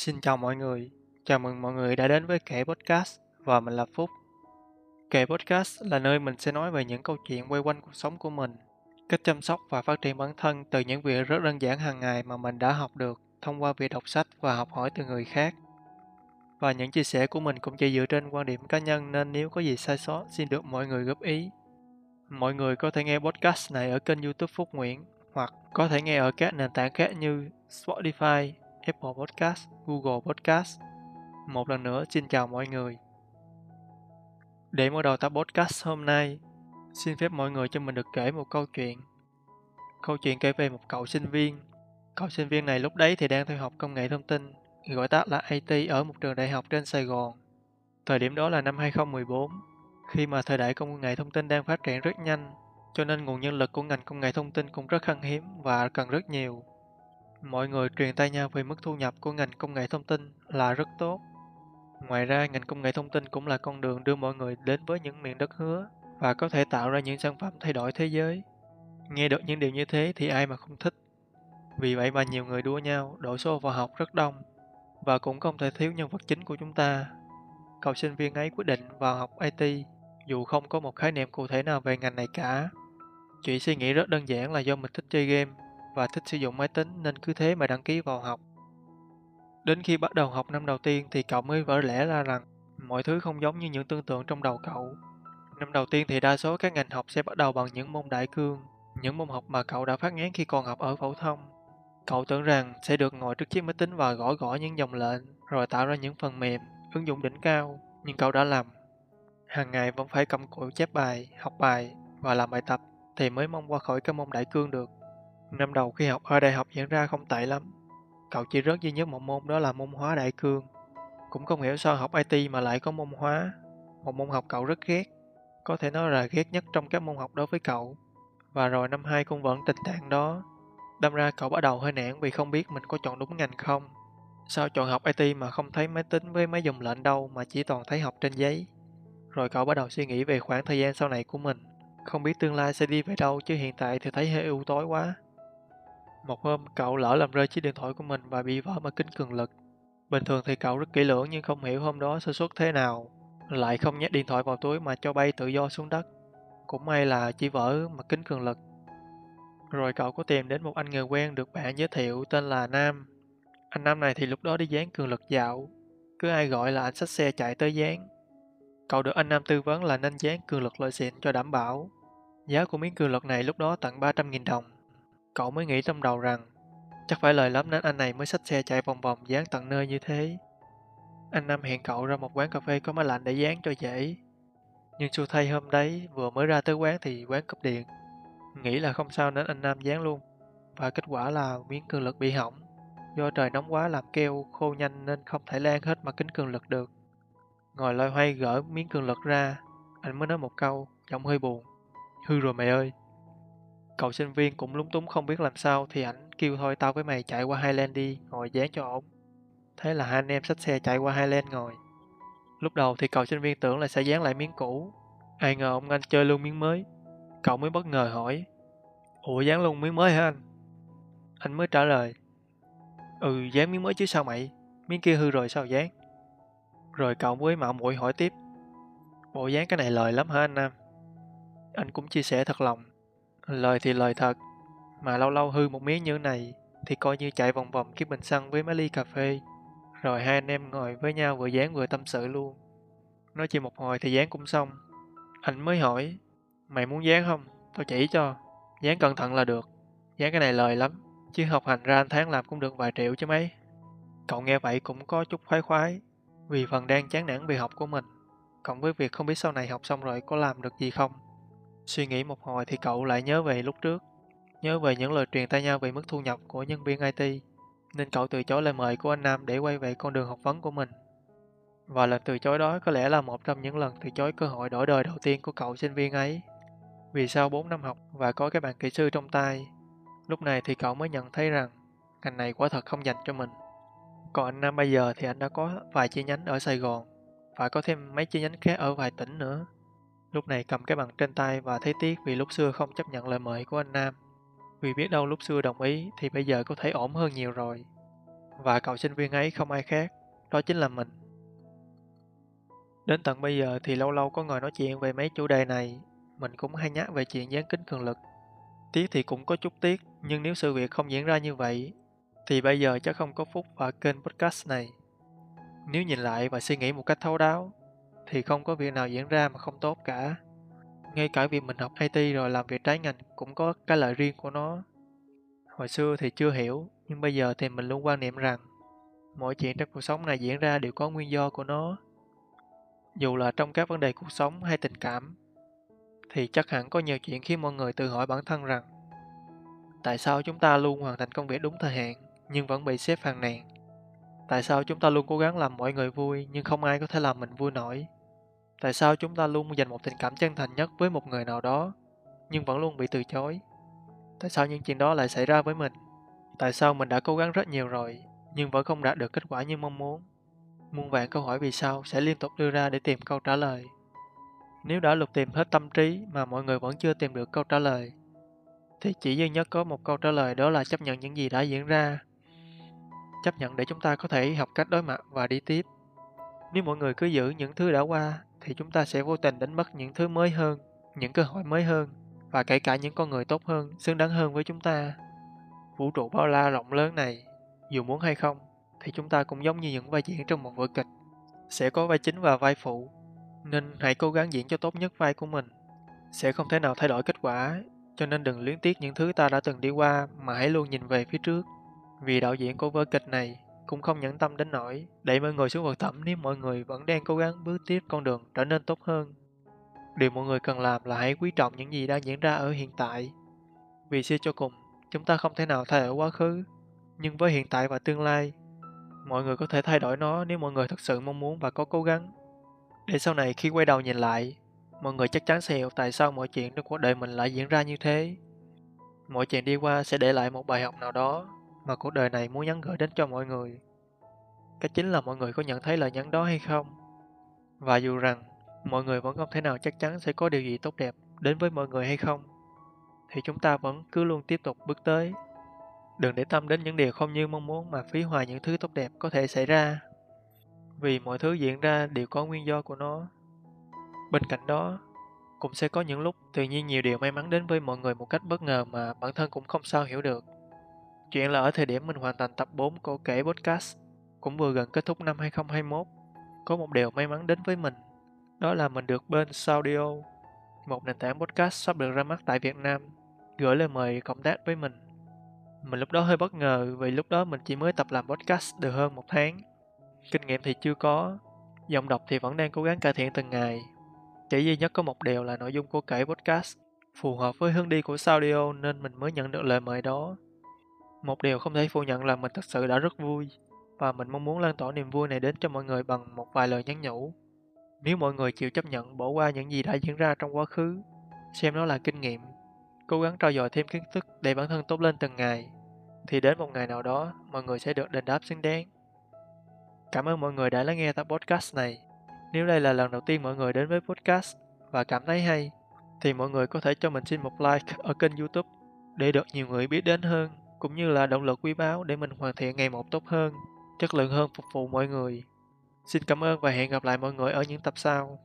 Xin chào mọi người, chào mừng mọi người đã đến với Kể Podcast và mình là Phúc. Kể Podcast là nơi mình sẽ nói về những câu chuyện quay quanh cuộc sống của mình, cách chăm sóc và phát triển bản thân từ những việc rất đơn giản hàng ngày mà mình đã học được thông qua việc đọc sách và học hỏi từ người khác. Và những chia sẻ của mình cũng chỉ dựa trên quan điểm cá nhân nên nếu có gì sai sót xin được mọi người góp ý. Mọi người có thể nghe podcast này ở kênh youtube Phúc Nguyễn hoặc có thể nghe ở các nền tảng khác như Spotify, Apple Podcast, Google Podcast. Một lần nữa xin chào mọi người. Để mở đầu tập podcast hôm nay, xin phép mọi người cho mình được kể một câu chuyện. Câu chuyện kể về một cậu sinh viên. Cậu sinh viên này lúc đấy thì đang theo học công nghệ thông tin, gọi tắt là IT ở một trường đại học trên Sài Gòn. Thời điểm đó là năm 2014, khi mà thời đại công nghệ thông tin đang phát triển rất nhanh, cho nên nguồn nhân lực của ngành công nghệ thông tin cũng rất khan hiếm và cần rất nhiều. Mọi người truyền tay nhau về mức thu nhập của ngành công nghệ thông tin là rất tốt. Ngoài ra, ngành công nghệ thông tin cũng là con đường đưa mọi người đến với những miền đất hứa và có thể tạo ra những sản phẩm thay đổi thế giới. Nghe được những điều như thế thì ai mà không thích. Vì vậy mà nhiều người đua nhau đổ xô vào học rất đông và cũng không thể thiếu nhân vật chính của chúng ta. Cậu sinh viên ấy quyết định vào học IT dù không có một khái niệm cụ thể nào về ngành này cả. Chỉ suy nghĩ rất đơn giản là do mình thích chơi game và thích sử dụng máy tính nên cứ thế mà đăng ký vào học. Đến khi bắt đầu học năm đầu tiên thì cậu mới vỡ lẽ ra rằng mọi thứ không giống như những tưởng tượng trong đầu cậu. Năm đầu tiên thì đa số các ngành học sẽ bắt đầu bằng những môn đại cương, những môn học mà cậu đã phát ngán khi còn học ở phổ thông. Cậu tưởng rằng sẽ được ngồi trước chiếc máy tính và gõ gõ những dòng lệnh, rồi tạo ra những phần mềm, ứng dụng đỉnh cao, nhưng cậu đã làm. Hàng ngày vẫn phải cầm cụi chép bài, học bài và làm bài tập thì mới mong qua khỏi cái môn đại cương được. Năm đầu khi học ở đại học diễn ra không tệ lắm. Cậu chỉ rớt duy nhất một môn đó là môn hóa đại cương. Cũng không hiểu sao học IT mà lại có môn hóa. Một môn học cậu rất ghét. Có thể nói là ghét nhất trong các môn học đối với cậu. Và rồi năm 2 cũng vẫn tình trạng đó. Đâm ra cậu bắt đầu hơi nản vì không biết mình có chọn đúng ngành không. Sao chọn học IT mà không thấy máy tính với máy dùng lệnh đâu mà chỉ toàn thấy học trên giấy. Rồi cậu bắt đầu suy nghĩ về khoảng thời gian sau này của mình. Không biết tương lai sẽ đi về đâu chứ hiện tại thì thấy hơi ưu tối quá. Một hôm, cậu lỡ làm rơi chiếc điện thoại của mình và bị vỡ mà kính cường lực. Bình thường thì cậu rất kỹ lưỡng nhưng không hiểu hôm đó sơ suất thế nào. Lại không nhét điện thoại vào túi mà cho bay tự do xuống đất. Cũng may là chỉ vỡ mặt kính cường lực. Rồi cậu có tìm đến một anh người quen được bạn giới thiệu tên là Nam. Anh Nam này thì lúc đó đi dán cường lực dạo. Cứ ai gọi là anh xách xe chạy tới dán. Cậu được anh Nam tư vấn là nên dán cường lực loại xịn cho đảm bảo. Giá của miếng cường lực này lúc đó tặng 300.000 đồng. Cậu mới nghĩ trong đầu rằng chắc phải lời lắm nên anh này mới xách xe chạy vòng vòng dán tận nơi như thế. Anh Nam hẹn cậu ra một quán cà phê có máy lạnh để dán cho dễ. Nhưng xui thay hôm đấy vừa mới ra tới quán thì quán cúp điện. Nghĩ là không sao nên anh Nam dán luôn. Và kết quả là miếng cường lực bị hỏng. Do trời nóng quá làm keo khô nhanh nên không thể lan hết mặt kính cường lực được. Ngồi loay hoay gỡ miếng cường lực ra, anh mới nói một câu, giọng hơi buồn. Hư rồi mày ơi. Cậu sinh viên cũng lúng túng không biết làm sao thì ảnh kêu thôi tao với mày chạy qua Highland đi, ngồi dán cho ổn. Thế là hai anh em xách xe chạy qua Highland ngồi. Lúc đầu thì cậu sinh viên tưởng là sẽ dán lại miếng cũ. Ai ngờ ông anh chơi luôn miếng mới. Cậu mới bất ngờ hỏi. Ủa dán luôn miếng mới hả anh? Anh mới trả lời. Ừ dán miếng mới chứ sao mày? Miếng kia hư rồi sao dán? Rồi cậu mới mạo muội hỏi tiếp. Bộ dán cái này lời lắm hả anh Nam? Anh cũng chia sẻ thật lòng. Lời thì lời thật, mà lâu lâu hư một miếng như này thì coi như chạy vòng vòng kiếp bình xăng với mấy ly cà phê. Rồi hai anh em ngồi với nhau vừa dán vừa tâm sự luôn. Nói chuyện một hồi thì dán cũng xong. Anh mới hỏi, mày muốn dán không? Tao chỉ cho. Dán cẩn thận là được. Dán cái này lời lắm. Chứ học hành ra anh tháng làm cũng được vài triệu chứ mấy. Cậu nghe vậy cũng có chút khoái khoái. Vì phần đang chán nản việc học của mình. Cộng với việc không biết sau này học xong rồi có làm được gì không. Suy nghĩ một hồi thì cậu lại nhớ về lúc trước, nhớ về những lời truyền tay nhau về mức thu nhập của nhân viên IT, nên cậu từ chối lời mời của anh Nam để quay về con đường học vấn của mình. Và lần từ chối đó có lẽ là một trong những lần từ chối cơ hội đổi đời đầu tiên của cậu sinh viên ấy. Vì sau 4 năm học và có cái bằng kỹ sư trong tay, lúc này thì cậu mới nhận thấy rằng ngành này quả thật không dành cho mình. Còn anh Nam bây giờ thì anh đã có vài chi nhánh ở Sài Gòn, và có thêm mấy chi nhánh khác ở vài tỉnh nữa. Lúc này cầm cái bằng trên tay và thấy tiếc vì lúc xưa không chấp nhận lời mời của anh Nam. Vì biết đâu lúc xưa đồng ý thì bây giờ có thể ổn hơn nhiều rồi. Và cậu sinh viên ấy không ai khác, đó chính là mình. Đến tận bây giờ thì lâu lâu có ngồi nói chuyện về mấy chủ đề này, mình cũng hay nhắc về chuyện gián kính cường lực. Tiếc thì cũng có chút tiếc, nhưng nếu sự việc không diễn ra như vậy, thì bây giờ chắc không có Phúc và kênh podcast này. Nếu nhìn lại và suy nghĩ một cách thấu đáo, thì không có việc nào diễn ra mà không tốt cả. Ngay cả việc mình học IT rồi làm việc trái ngành cũng có cái lợi riêng của nó. Hồi xưa thì chưa hiểu, nhưng bây giờ thì mình luôn quan niệm rằng mọi chuyện trong cuộc sống này diễn ra đều có nguyên do của nó. Dù là trong các vấn đề cuộc sống hay tình cảm, thì chắc hẳn có nhiều chuyện khiến mọi người tự hỏi bản thân rằng tại sao chúng ta luôn hoàn thành công việc đúng thời hạn nhưng vẫn bị sếp phàn nàn? Tại sao chúng ta luôn cố gắng làm mọi người vui nhưng không ai có thể làm mình vui nổi? Tại sao chúng ta luôn dành một tình cảm chân thành nhất với một người nào đó nhưng vẫn luôn bị từ chối? Tại sao những chuyện đó lại xảy ra với mình? Tại sao mình đã cố gắng rất nhiều rồi nhưng vẫn không đạt được kết quả như mong muốn? Muôn vạn câu hỏi vì sao sẽ liên tục đưa ra để tìm câu trả lời. Nếu đã lục tìm hết tâm trí mà mọi người vẫn chưa tìm được câu trả lời, thì chỉ duy nhất có một câu trả lời đó là chấp nhận những gì đã diễn ra. Chấp nhận để chúng ta có thể học cách đối mặt và đi tiếp. Nếu mọi người cứ giữ những thứ đã qua, thì chúng ta sẽ vô tình đánh mất những thứ mới hơn, những cơ hội mới hơn, và kể cả những con người tốt hơn, xứng đáng hơn với chúng ta. Vũ trụ bao la rộng lớn này, dù muốn hay không, thì chúng ta cũng giống như những vai diễn trong một vở kịch. Sẽ có vai chính và vai phụ, nên hãy cố gắng diễn cho tốt nhất vai của mình. Sẽ không thể nào thay đổi kết quả, cho nên đừng luyến tiếc những thứ ta đã từng đi qua mà hãy luôn nhìn về phía trước. Vì đạo diễn của vở kịch này cũng không nhẫn tâm đến nỗi đẩy mọi người xuống vực thẳm nếu mọi người vẫn đang cố gắng bước tiếp con đường trở nên tốt hơn. Điều mọi người cần làm là hãy quý trọng những gì đang diễn ra ở hiện tại. Vì suy cho cùng, chúng ta không thể nào thay đổi quá khứ, nhưng với hiện tại và tương lai, mọi người có thể thay đổi nó nếu mọi người thật sự mong muốn và có cố gắng. Để sau này khi quay đầu nhìn lại, mọi người chắc chắn sẽ hiểu tại sao mọi chuyện trong cuộc đời mình lại diễn ra như thế. Mọi chuyện đi qua sẽ để lại một bài học nào đó mà cuộc đời này muốn nhắn gửi đến cho mọi người. Cái chính là mọi người có nhận thấy lời nhắn đó hay không? Và dù rằng mọi người vẫn không thể nào chắc chắn sẽ có điều gì tốt đẹp đến với mọi người hay không, thì chúng ta vẫn cứ luôn tiếp tục bước tới. Đừng để tâm đến những điều không như mong muốn mà phí hoài những thứ tốt đẹp có thể xảy ra. Vì mọi thứ diễn ra đều có nguyên do của nó. Bên cạnh đó, cũng sẽ có những lúc tự nhiên nhiều điều may mắn đến với mọi người một cách bất ngờ mà bản thân cũng không sao hiểu được. Chuyện là ở thời điểm mình hoàn thành tập 4 của kể podcast, cũng vừa gần kết thúc năm 2021, có một điều may mắn đến với mình. Đó là mình được bên Saudio, một nền tảng podcast sắp được ra mắt tại Việt Nam, gửi lời mời cộng tác với mình. Mình lúc đó hơi bất ngờ vì lúc đó mình chỉ mới tập làm podcast được hơn một tháng. Kinh nghiệm thì chưa có, giọng đọc thì vẫn đang cố gắng cải thiện từng ngày. Chỉ duy nhất có một điều là nội dung của kể podcast phù hợp với hướng đi của Saudio nên mình mới nhận được lời mời đó. Một điều không thể phủ nhận là mình thật sự đã rất vui và mình mong muốn lan tỏa niềm vui này đến cho mọi người bằng một vài lời nhắn nhủ. Nếu mọi người chịu chấp nhận bỏ qua những gì đã diễn ra trong quá khứ, xem nó là kinh nghiệm, cố gắng trau dồi thêm kiến thức để bản thân tốt lên từng ngày, thì đến một ngày nào đó mọi người sẽ được đền đáp xứng đáng. Cảm ơn mọi người đã lắng nghe tập podcast này. Nếu đây là lần đầu tiên mọi người đến với podcast và cảm thấy hay, thì mọi người có thể cho mình xin một like ở kênh youtube để được nhiều người biết đến hơn cũng như là động lực quý báu để mình hoàn thiện ngày một tốt hơn, chất lượng hơn phục vụ mọi người. Xin cảm ơn và hẹn gặp lại mọi người ở những tập sau.